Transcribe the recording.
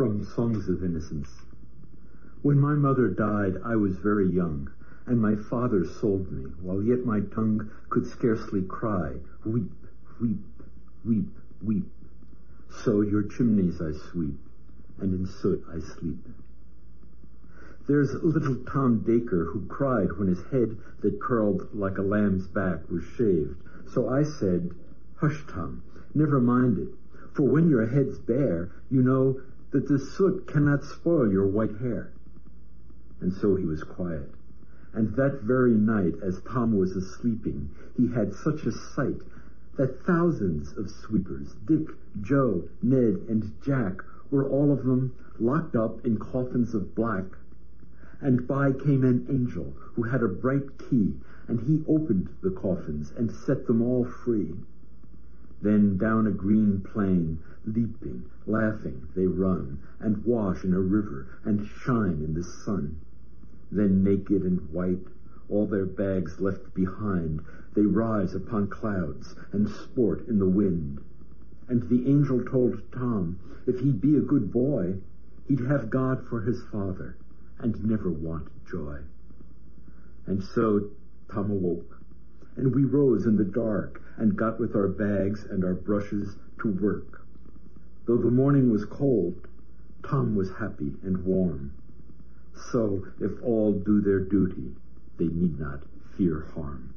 From Songs of Innocence. When my mother died, I was very young, and my father sold me, while yet my tongue could scarcely cry, Weep, weep, weep, weep. So your chimneys I sweep, and in soot I sleep. There's little Tom Dacre who cried when his head that curled like a lamb's back was shaved. So I said, Hush, Tom, never mind it, for when your head's bare, you know that the soot cannot spoil your white hair. And so he was quiet. And that very night, as Tom was asleeping, he had such a sight that thousands of sweepers, Dick, Joe, Ned, and Jack, were all of them locked up in coffins of black. And by came an angel who had a bright key, and he opened the coffins and set them all free. Then down a green plain, leaping, laughing, they run, and wash in a river, and shine in the sun. Then naked and white, all their bags left behind, they rise upon clouds, and sport in the wind. And the angel told Tom, if he'd be a good boy, he'd have God for his father, and never want joy. And so Tom awoke, and we rose in the dark, and got with our bags and our brushes to work. Though the morning was cold, Tom was happy and warm. So if all do their duty, they need not fear harm.